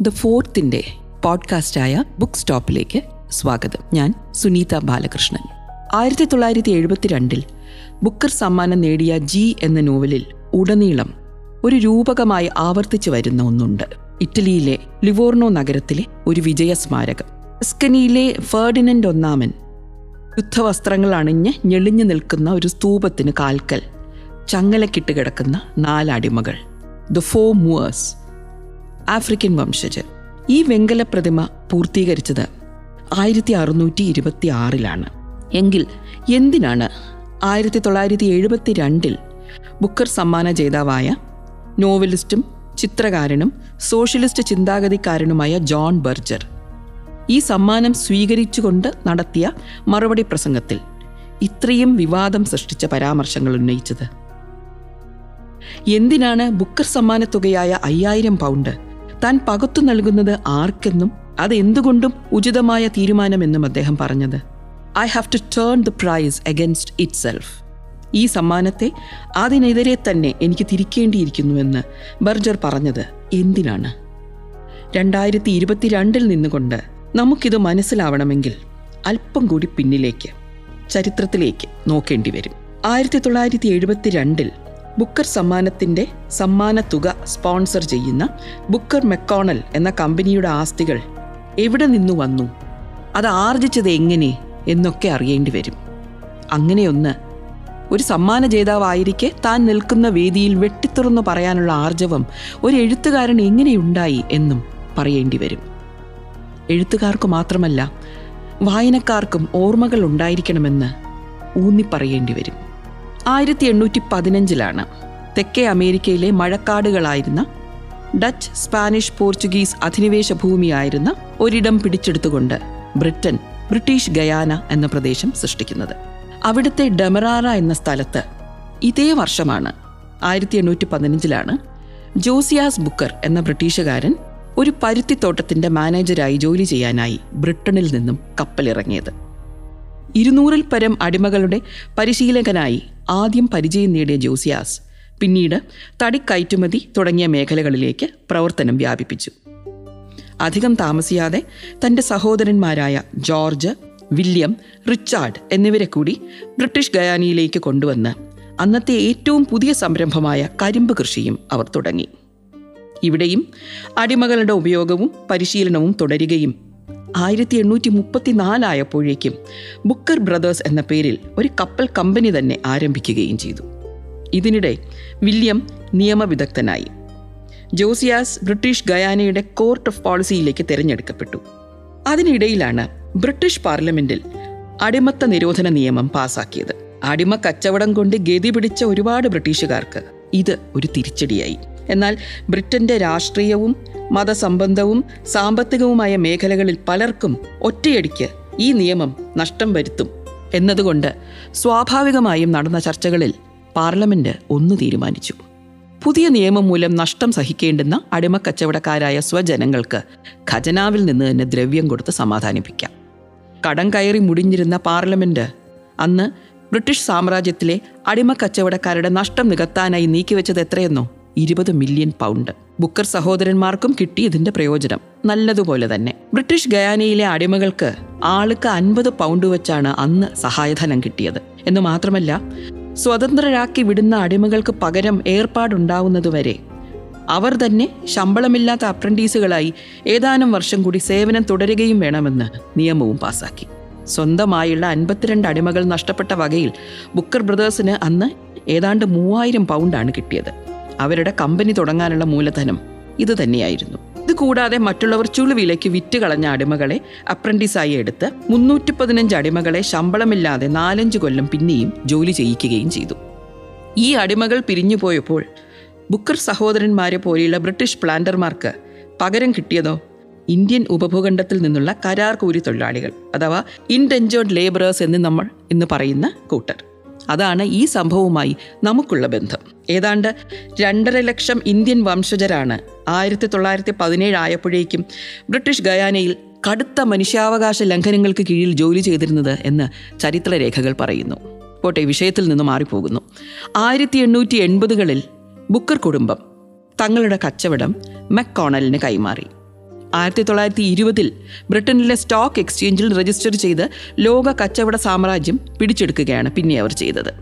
The ഫോർത്തിന്റെ പോഡ്കാസ്റ്റായ book സ്റ്റോപ്പിലേക്ക് സ്വാഗതം. ഞാൻ സുനീത ബാലകൃഷ്ണൻ. ആയിരത്തി തൊള്ളായിരത്തി എഴുപത്തിരണ്ടിൽ ബുക്കർ സമ്മാനം നേടിയ ജി എന്ന നോവലിൽ ഉടനീളം ഒരു രൂപകമായി ആവർത്തിച്ചു വരുന്ന ഒന്നുണ്ട്. ഇറ്റലിയിലെ ലിവോർണോ നഗരത്തിലെ ഒരു വിജയ സ്മാരകം ടസ്കനിയിലെ ഫേർഡിനൻഡ് ഒന്നാമൻ യുദ്ധവസ്ത്രങ്ങൾ അണിഞ്ഞ് ഞെളിഞ്ഞു നിൽക്കുന്ന ഒരു സ്തൂപത്തിന് കാൽക്കൽ ചങ്ങലക്കിട്ട് കിടക്കുന്ന നാലടിമകൾ. ദ ഫോ മൂവേഴ്സ് ആഫ്രിക്കൻ വംശജർ. ഈ വെങ്കല പ്രതിമ പൂർത്തീകരിച്ചത് ആയിരത്തി അറുന്നൂറ്റി ഇരുപത്തി ആറിലാണ് എങ്കിൽ എന്തിനാണ് ആയിരത്തി തൊള്ളായിരത്തി എഴുപത്തി രണ്ടിൽ ബുക്കർ സമ്മാന ജേതാവായ നോവലിസ്റ്റും ചിത്രകാരനും സോഷ്യലിസ്റ്റ് ചിന്താഗതിക്കാരനുമായ ജോൺ ബർജർ ഈ സമ്മാനം സ്വീകരിച്ചുകൊണ്ട് നടത്തിയ മറുപടി പ്രസംഗത്തിൽ ഇത്രയും വിവാദം സൃഷ്ടിച്ച പരാമർശങ്ങൾ ഉന്നയിച്ചത്. എന്തിനാണ് ബുക്കർ സമ്മാന തുകയായ അയ്യായിരം പൗണ്ട് താൻ പകത്തു നൽകുന്നത് ആർക്കെന്നും അത് എന്തുകൊണ്ടും ഉചിതമായ തീരുമാനമെന്നും അദ്ദേഹം പറഞ്ഞത്. I have to turn the prize against itself ഈ സമ്മാനത്തെ അതിനെതിരെ തന്നെ എനിക്ക് തിരിക്കേണ്ടിയിരിക്കുന്നുവെന്ന് ബർജർ പറഞ്ഞത് എന്തിനാണ്? രണ്ടായിരത്തി ഇരുപത്തിരണ്ടിൽ നിന്നുകൊണ്ട് നമുക്കിത് മനസ്സിലാവണമെങ്കിൽ അല്പം കൂടി പിന്നിലേക്ക് ചരിത്രത്തിലേക്ക് നോക്കേണ്ടി വരും. ആയിരത്തി തൊള്ളായിരത്തി എഴുപത്തിരണ്ടിൽ ബുക്കർ സമ്മാനത്തിന്റെ സമ്മാന തുക സ്പോൺസർ ചെയ്യുന്ന ബുക്കർ മെക്കോണൽ എന്ന കമ്പനിയുടെ ആസ്തികൾ എവിടെ നിന്നു വന്നു? അത് ആർജിച്ചത് എങ്ങനെ? എന്നൊക്കെ അറിയേണ്ടി വരും. അങ്ങനെയൊന്ന് ഒരു സമ്മാന ജേതാവായിരിക്കെ താൻ നിൽക്കുന്ന വേദിയിൽ വെട്ടിത്തുറന്നു പറയാനുള്ള ആർജവം ഒരു എഴുത്തുകാരൻ എങ്ങനെയുണ്ടായി എന്നും പറയേണ്ടി വരും. എഴുത്തുകാർക്ക് മാത്രമല്ല വായനക്കാർക്കും ഓർമ്മകൾ ഉണ്ടായിരിക്കണമെന്ന് ഊന്നിപ്പറയേണ്ടി വരും. ആയിരത്തി എണ്ണൂറ്റി പതിനഞ്ചിലാണ് തെക്കേ അമേരിക്കയിലെ മഴക്കാടുകളായിരുന്ന ഡച്ച് സ്പാനിഷ് പോർച്ചുഗീസ് അധിനിവേശ ഭൂമിയായിരുന്ന ഒരിടം പിടിച്ചെടുത്തുകൊണ്ട് ബ്രിട്ടൻ ബ്രിട്ടീഷ് ഗയാന എന്ന പ്രദേശം സൃഷ്ടിക്കുന്നത്. അവിടുത്തെ ഡെമറാറ എന്ന സ്ഥലത്ത് ഇതേ വർഷമാണ് ആയിരത്തി എണ്ണൂറ്റി പതിനഞ്ചിലാണ് ജോസിയാസ് ബുക്കർ എന്ന ബ്രിട്ടീഷുകാരൻ ഒരു പരുത്തിത്തോട്ടത്തിന്റെ മാനേജരായി ജോലി ചെയ്യാനായി ബ്രിട്ടനിൽ നിന്നും കപ്പലിറങ്ങിയത്. ഇരുന്നൂറിൽ പരം അടിമകളുടെ പരിശീലകനായി ആദ്യം പരിചയം നേടിയ ജോസിയാസ് പിന്നീട് തടിക്കയറ്റുമതി തുടങ്ങിയ മേഖലകളിലേക്ക് പ്രവർത്തനം വ്യാപിപ്പിച്ചു. അധികം താമസിയാതെ തന്റെ സഹോദരന്മാരായ ജോർജ് വില്യം റിച്ചാർഡ് എന്നിവരെ കൂടി ബ്രിട്ടീഷ് ഗയാനിയിലേക്ക് കൊണ്ടുവന്ന് അന്നത്തെ ഏറ്റവും പുതിയ സംരംഭമായ കരിമ്പ് കൃഷിയും അവർ തുടങ്ങി. ഇവിടെയും അടിമകളുടെ ഉപയോഗവും പരിശീലനവും തുടരുകയും ആയിരത്തി എണ്ണൂറ്റി മുപ്പത്തിനാലായപ്പോഴേക്കും ബുക്കർ ബ്രദേഴ്സ് എന്ന പേരിൽ ഒരു കപ്പൽ കമ്പനി തന്നെ ആരംഭിക്കുകയും ചെയ്തു. ഇതിനിടെ വില്യം നിയമവിദഗ്ധനായി. ജോസിയാസ് ബ്രിട്ടീഷ് ഗയാനയുടെ കോർട്ട് ഓഫ് പോളിസിയിലേക്ക് തിരഞ്ഞെടുക്കപ്പെട്ടു. അതിനിടയിലാണ് ബ്രിട്ടീഷ് പാർലമെന്റിൽ അടിമത്ത നിരോധന നിയമം പാസാക്കിയത്. അടിമ കച്ചവടം കൊണ്ട് ഗതി പിടിച്ച ഒരുപാട് ബ്രിട്ടീഷുകാർക്ക് ഇത് ഒരു തിരിച്ചടിയായി. എന്നാൽ ബ്രിട്ടന്റെ രാഷ്ട്രീയവും മതസംബന്ധവും സാമ്പത്തികവുമായ മേഖലകളിൽ പലർക്കും ഒറ്റയടിക്ക് ഈ നിയമം നഷ്ടം വരുത്തും എന്നതുകൊണ്ട് സ്വാഭാവികമായും നടന്ന ചർച്ചകളിൽ പാർലമെന്റ് ഒന്ന് തീരുമാനിച്ചു. പുതിയ നിയമം മൂലം നഷ്ടം സഹിക്കേണ്ടുന്ന അടിമക്കച്ചവടക്കാരായ സ്വജനങ്ങൾക്ക് ഖജനാവിൽ നിന്ന് തന്നെ ദ്രവ്യം കൊടുത്ത് സമാധാനിപ്പിക്കാം. കടം കയറി മുടിഞ്ഞിരുന്ന പാർലമെന്റ് അന്ന് ബ്രിട്ടീഷ് സാമ്രാജ്യത്തിലെ അടിമക്കച്ചവടക്കാരുടെ നഷ്ടം നികത്താനായി നീക്കിവെച്ചത് എത്രയെന്നോ ഇരുപത് മില്യൺ പൗണ്ട്. ബുക്കർ സഹോദരന്മാർക്കും കിട്ടി ഇതിന്റെ പ്രയോജനം. നല്ലതുപോലെ തന്നെ. ബ്രിട്ടീഷ് ഗയാനയിലെ അടിമകൾക്ക് ആൾക്ക് അൻപത് പൗണ്ട് വെച്ചാണ് അന്ന് സഹായധനം കിട്ടിയത്. എന്ന് മാത്രമല്ല സ്വതന്ത്രരാക്കി വിടുന്ന അടിമകൾക്ക് പകരം ഏർപ്പാടുണ്ടാവുന്നതുവരെ അവർ തന്നെ ശമ്പളമില്ലാത്ത അപ്രന്റീസുകളായി ഏതാനും വർഷം കൂടി സേവനം തുടരുകയും വേണമെന്ന് നിയമവും പാസാക്കി. സ്വന്തമായുള്ള അൻപത്തിരണ്ട് അടിമകൾ നഷ്ടപ്പെട്ട വകയിൽ ബുക്കർ ബ്രദേഴ്സിന് അന്ന് ഏതാണ്ട് മൂവായിരം പൗണ്ടാണ് കിട്ടിയത്. അവരുടെ കമ്പനി തുടങ്ങാനുള്ള മൂലധനം ഇത് തന്നെയായിരുന്നു ഇത് കൂടാതെ മറ്റുള്ളവർ ചുളുവിലേക്ക് വിറ്റ് കളഞ്ഞ അടിമകളെ അപ്രന്റീസായി എടുത്ത് മുന്നൂറ്റി പതിനഞ്ച് അടിമകളെ ശമ്പളമില്ലാതെ നാലഞ്ച് കൊല്ലം പിന്നെയും ജോലി ചെയ്യിക്കുകയും ചെയ്തു. ഈ അടിമകൾ പിരിഞ്ഞു പോയപ്പോൾ ബുക്കർ സഹോദരന്മാരെ പോലെയുള്ള ബ്രിട്ടീഷ് പ്ലാന്റർമാർക്ക് പകരം കിട്ടിയതോ? ഇന്ത്യൻ ഉപഭൂഖണ്ഡത്തിൽ നിന്നുള്ള കരാർ കൂലി തൊഴിലാളികൾ അഥവാ ഇൻഡെഞ്ചേർഡ് ലേബറേഴ്സ് എന്ന് നമ്മൾ ഇന്ന് പറയുന്ന കൂട്ടർ. അതാണ് ഈ സംഭവവുമായി നമുക്കുള്ള ബന്ധം. ഏതാണ്ട് രണ്ടര ലക്ഷം ഇന്ത്യൻ വംശജരാണ് ആയിരത്തി തൊള്ളായിരത്തി പതിനേഴ് ആയപ്പോഴേക്കും ബ്രിട്ടീഷ് ഗയാനയിൽ കടുത്ത മനുഷ്യാവകാശ ലംഘനങ്ങൾക്ക് കീഴിൽ ജോലി ചെയ്തിരുന്നത് എന്ന് ചരിത്രരേഖകൾ പറയുന്നു. പോട്ടെ വിഷയത്തിൽ നിന്ന് മാറിപ്പോകുന്നു. ആയിരത്തി എണ്ണൂറ്റി എൺപതുകളിൽ ബുക്കർ കുടുംബം തങ്ങളുടെ കച്ചവടം മെക്കോണലിന് കൈമാറി. ആയിരത്തി തൊള്ളായിരത്തി ഇരുപതിൽ ബ്രിട്ടനിലെ സ്റ്റോക്ക് എക്സ്ചേഞ്ചിൽ രജിസ്റ്റർ ചെയ്ത് ലോക കച്ചവട സാമ്രാജ്യം പിടിച്ചെടുക്കുകയാണ് പിന്നെ അവർ ചെയ്തത്.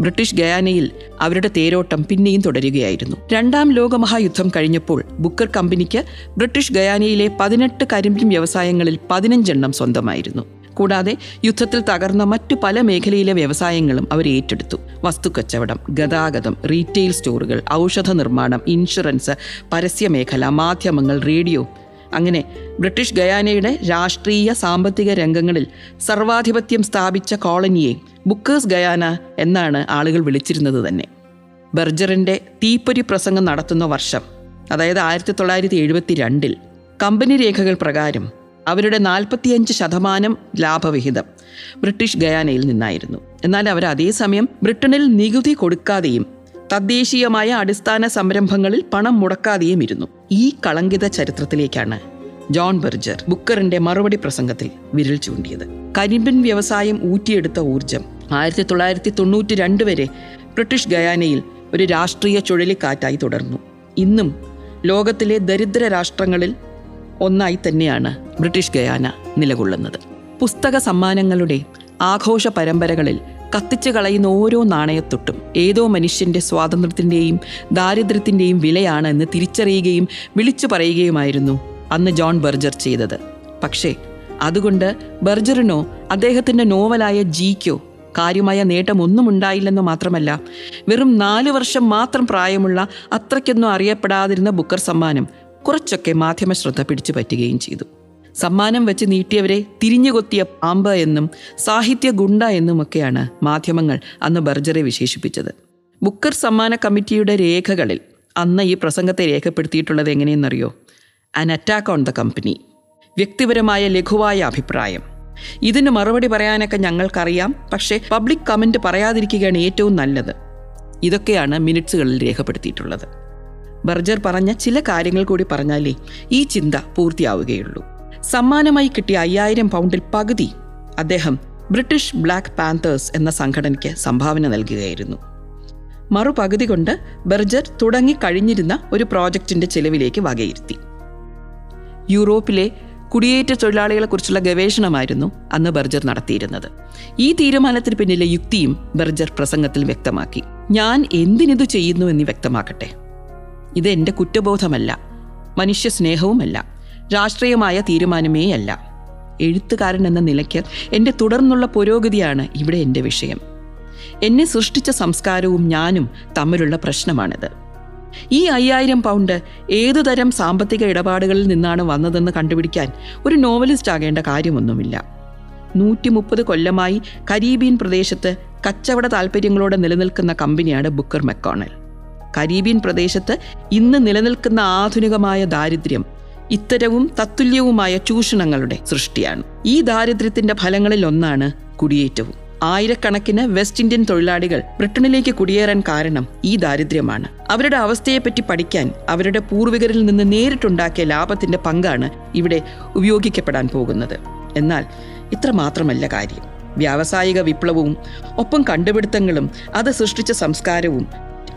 ബ്രിട്ടീഷ് ഗയാനയിൽ അവരുടെ തേരോട്ടം പിന്നെയും തുടരുകയായിരുന്നു. രണ്ടാം ലോകമഹായുദ്ധം കഴിഞ്ഞപ്പോൾ ബുക്കർ കമ്പനിക്ക് ബ്രിട്ടീഷ് ഗയാനയിലെ പതിനെട്ട് കരിമ്പിൻ വ്യവസായങ്ങളിൽ പതിനഞ്ചെണ്ണം സ്വന്തമായിരുന്നു. കൂടാതെ യുദ്ധത്തിൽ തകർന്ന മറ്റു പല മേഖലയിലെ വ്യവസായങ്ങളും അവർ ഏറ്റെടുത്തു. വസ്തുക്കച്ചവടം ഗതാഗതം റീറ്റെയിൽ സ്റ്റോറുകൾ ഔഷധ നിർമ്മാണം ഇൻഷുറൻസ് പരസ്യമേഖല മാധ്യമങ്ങൾ റേഡിയോ അങ്ങനെ ബ്രിട്ടീഷ് ഗയാനയുടെ രാഷ്ട്രീയ സാമ്പത്തിക രംഗങ്ങളിൽ സർവാധിപത്യം സ്ഥാപിച്ച കോളനിയെ ബുക്കേഴ്സ് ഗയാന എന്നാണ് ആളുകൾ വിളിച്ചിരുന്നത് തന്നെ. ബർജറിന്റെ തീപ്പൊരി പ്രസംഗം നടത്തുന്ന വർഷം അതായത് ആയിരത്തി തൊള്ളായിരത്തി എഴുപത്തി രണ്ടിൽ കമ്പനി രേഖകൾ പ്രകാരം അവരുടെ നാൽപ്പത്തിയഞ്ച് ശതമാനം ലാഭവിഹിതം ബ്രിട്ടീഷ് ഗയാനയിൽ നിന്നായിരുന്നു. എന്നാൽ അവർ അതേസമയം ബ്രിട്ടനിൽ നികുതി കൊടുക്കാതെയും തദ്ദേശീയമായ അടിസ്ഥാന സംരംഭങ്ങളിൽ പണം മുടക്കാതെയും ഇരുന്നു. ഈ കളങ്കിത ചരിത്രത്തിലേക്കാണ് ജോൺ ബെർജർ ബുക്കറിന്റെ മറുപടി പ്രസംഗത്തിൽ വിരൽ ചൂണ്ടിയത്. കരിമ്പിൻ വ്യവസായം ഊറ്റിയെടുത്ത ഊർജം ആയിരത്തി തൊള്ളായിരത്തി തൊണ്ണൂറ്റി രണ്ട് വരെ ബ്രിട്ടീഷ് ഗയാനയിൽ ഒരു രാഷ്ട്രീയ ചുഴലിക്കാറ്റായി തുടർന്നു. ഇന്നും ലോകത്തിലെ ദരിദ്ര രാഷ്ട്രങ്ങളിൽ ഒന്നായി തന്നെയാണ് ബ്രിട്ടീഷ് ഗയാന നിലകൊള്ളുന്നത്. പുസ്തക സമ്മാനങ്ങളുടെ ആഘോഷ പരമ്പരകളിൽ കത്തിച്ചു കളയുന്ന ഓരോ നാണയത്തൊട്ടും. ഏതോ മനുഷ്യന്റെ സ്വാതന്ത്ര്യത്തിന്റെയും ദാരിദ്ര്യത്തിന്റെയും വിലയാണ് എന്ന് തിരിച്ചറിയുകയും വിളിച്ചു പറയുകയുമായിരുന്നു അന്ന് ജോൺ ബർജർ ചെയ്തത്. പക്ഷേ അതുകൊണ്ട് ബർജറിനോ അദ്ദേഹത്തിന്റെ നോവലായ ജിക്കോ കാര്യമായ നേട്ടമൊന്നും ഉണ്ടായില്ലെന്ന് മാത്രമല്ല വെറും നാല് വർഷം മാത്രം പ്രായമുള്ള അത്രയ്ക്കൊന്നും അറിയപ്പെടാതിരുന്ന ബുക്കർ സമ്മാനം കുറച്ചൊക്കെ മാധ്യമ ശ്രദ്ധ പിടിച്ചു പറ്റുകയും ചെയ്തു. സമ്മാനം വെച്ച് നീട്ടിയവരെ തിരിഞ്ഞുകൊത്തിയ പാമ്പ് എന്നും സാഹിത്യ ഗുണ്ട എന്നുമൊക്കെയാണ് മാധ്യമങ്ങൾ അന്ന് ബർജറെ വിശേഷിപ്പിച്ചത്. ബുക്കർ സമ്മാന കമ്മിറ്റിയുടെ രേഖകളിൽ അന്ന് ഈ പ്രസംഗത്തെ രേഖപ്പെടുത്തിയിട്ടുള്ളത് എങ്ങനെയെന്നറിയോ? അൻ അറ്റാക്ക് ഓൺ ദ കമ്പനി വ്യക്തിപരമായ ലഘുവായ അഭിപ്രായം. ഇതിന് മറുപടി പറയാനൊക്കെ ഞങ്ങൾക്കറിയാം പക്ഷേ പബ്ലിക് കമന്റ് പറയാതിരിക്കുകയാണ് ഏറ്റവും നല്ലത്. ഇതൊക്കെയാണ് മിനിറ്റ്സുകളിൽ രേഖപ്പെടുത്തിയിട്ടുള്ളത്. ബർജർ പറഞ്ഞ ചില കാര്യങ്ങൾ കൂടി പറഞ്ഞാലേ ഈ ചിന്ത പൂർത്തിയാവുകയുള്ളൂ. സമ്മാനമായി കിട്ടിയ അയ്യായിരം പൗണ്ടിൽ പകുതി അദ്ദേഹം ബ്രിട്ടീഷ് ബ്ലാക്ക് പാന്തേഴ്സ് എന്ന സംഘടനയ്ക്ക് സംഭാവന നൽകുകയായിരുന്നു. മറുപകുതി കൊണ്ട് ബെർജർ തുടങ്ങി കഴിഞ്ഞിരുന്ന ഒരു പ്രോജക്റ്റിന്റെ ചെലവിലേക്ക് വകയിരുത്തി. യൂറോപ്പിലെ കുടിയേറ്റ തൊഴിലാളികളെക്കുറിച്ചുള്ള ഗവേഷണമായിരുന്നു അന്ന് ബർജർ നടത്തിയിരുന്നത്. ഈ തീരുമാനത്തിന് പിന്നിലെ യുക്തിയും ബർജർ പ്രസംഗത്തിൽ വ്യക്തമാക്കി. ഞാൻ എന്തിനിതു ചെയ്യുന്നു എന്ന് വ്യക്തമാക്കട്ടെ. ഇത് എന്റെ കുറ്റബോധമല്ല മനുഷ്യ സ്നേഹവുമല്ല. രാഷ്ട്രീയമായ തീരുമാനമേ അല്ല എഴുത്തുകാരൻ എന്ന നിലയ്ക്ക് എന്റെ തുടർന്നുള്ള പുരോഗതിയാണ് ഇവിടെ എന്റെ വിഷയം. എന്നെ സൃഷ്ടിച്ച സംസ്കാരവും ഞാനും തമ്മിലുള്ള പ്രശ്നമാണിത്. ഈ അയ്യായിരം പൗണ്ട് ഏതുതരം സാമ്പത്തിക ഇടപാടുകളിൽ നിന്നാണ് വന്നതെന്ന് കണ്ടുപിടിക്കാൻ ഒരു നോവലിസ്റ്റ് ആകേണ്ട കാര്യമൊന്നുമില്ല. നൂറ്റി മുപ്പത് കൊല്ലമായി കരീബിയൻ പ്രദേശത്ത് കച്ചവട താൽപ്പര്യങ്ങളോടെ നിലനിൽക്കുന്ന കമ്പനിയാണ് ബുക്കർ മെക്കോണൽ. കരീബിയൻ പ്രദേശത്ത് ഇന്ന് നിലനിൽക്കുന്ന ആധുനികമായ ദാരിദ്ര്യം ഇത്തരവും തത്തുല്യവുമായ ചൂഷണങ്ങളുടെ സൃഷ്ടിയാണ്. ഈ ദാരിദ്ര്യത്തിന്റെ ഫലങ്ങളിൽ ഒന്നാണ് കുടിയേറ്റവും. ആയിരക്കണക്കിന് വെസ്റ്റ് ഇന്ത്യൻ തൊഴിലാളികൾ ബ്രിട്ടനിലേക്ക് കുടിയേറാൻ കാരണം ഈ ദാരിദ്ര്യമാണ്. അവരുടെ അവസ്ഥയെപ്പറ്റി പഠിക്കാൻ അവരുടെ പൂർവികരിൽ നിന്ന് നേരിട്ടുണ്ടാക്കിയ ലാഭത്തിന്റെ പങ്കാണ് ഇവിടെ ഉപയോഗിക്കപ്പെടാൻ പോകുന്നത്. എന്നാൽ ഇത്ര മാത്രമല്ല കാര്യം. വ്യാവസായിക വിപ്ലവവും ഒപ്പം കണ്ടുപിടുത്തങ്ങളും അത് സൃഷ്ടിച്ച സംസ്കാരവും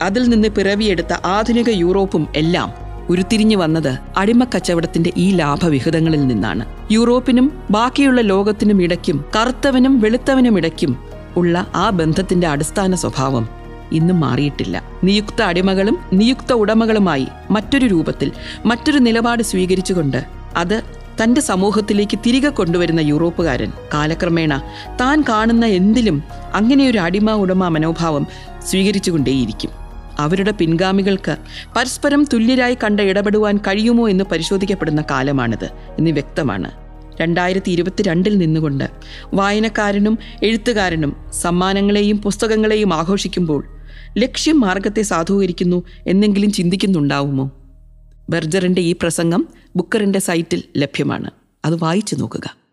അതിൽ നിന്ന് പിറവിയെടുത്ത ആധുനിക യൂറോപ്പും എല്ലാം ഉരുത്തിരിഞ്ഞു വന്നത് അടിമക്കച്ചവടത്തിന്റെ ഈ ലാഭവിഹിതങ്ങളിൽ നിന്നാണ്. യൂറോപ്പിനും ബാക്കിയുള്ള ലോകത്തിനും ഇടയ്ക്കും കറുത്തവനും വെളുത്തവനും ഇടയ്ക്കും ഉള്ള ആ ബന്ധത്തിന്റെ അടിസ്ഥാന സ്വഭാവം ഇന്നും മാറിയിട്ടില്ല. നിയുക്ത അടിമകളും നിയുക്ത ഉടമകളുമായി മറ്റൊരു രൂപത്തിൽ മറ്റൊരു നിലപാട് സ്വീകരിച്ചുകൊണ്ട് അത് തന്റെ സമൂഹത്തിലേക്ക് തിരികെ കൊണ്ടുവരുന്ന യൂറോപ്പുകാരൻ കാലക്രമേണ താൻ കാണുന്ന എന്തിലും അങ്ങനെയൊരു അടിമ ഉടമ മനോഭാവം സ്വീകരിച്ചുകൊണ്ടേയിരിക്കും. അവരുടെ പിൻഗാമികൾക്ക് പരസ്പരം തുല്യരായി കണ്ട് ഇടപെടുവാൻ കഴിയുമോ എന്ന് പരിശോധിക്കപ്പെടുന്ന കാലമാണിത് എന്ന് വ്യക്തമാണ്. രണ്ടായിരത്തി ഇരുപത്തിരണ്ടിൽ നിന്നുകൊണ്ട് വായനക്കാരനും എഴുത്തുകാരനും സമ്മാനങ്ങളെയും പുസ്തകങ്ങളെയും ആഘോഷിക്കുമ്പോൾ ലക്ഷ്യം മാർഗത്തെ സാധൂകരിക്കുന്നു എന്നെങ്കിലും ചിന്തിക്കുന്നുണ്ടാവുമോ? ബെർജറിന്റെ ഈ പ്രസംഗം ബുക്കറിന്റെ സൈറ്റിൽ ലഭ്യമാണ്. അത് വായിച്ചു നോക്കുക.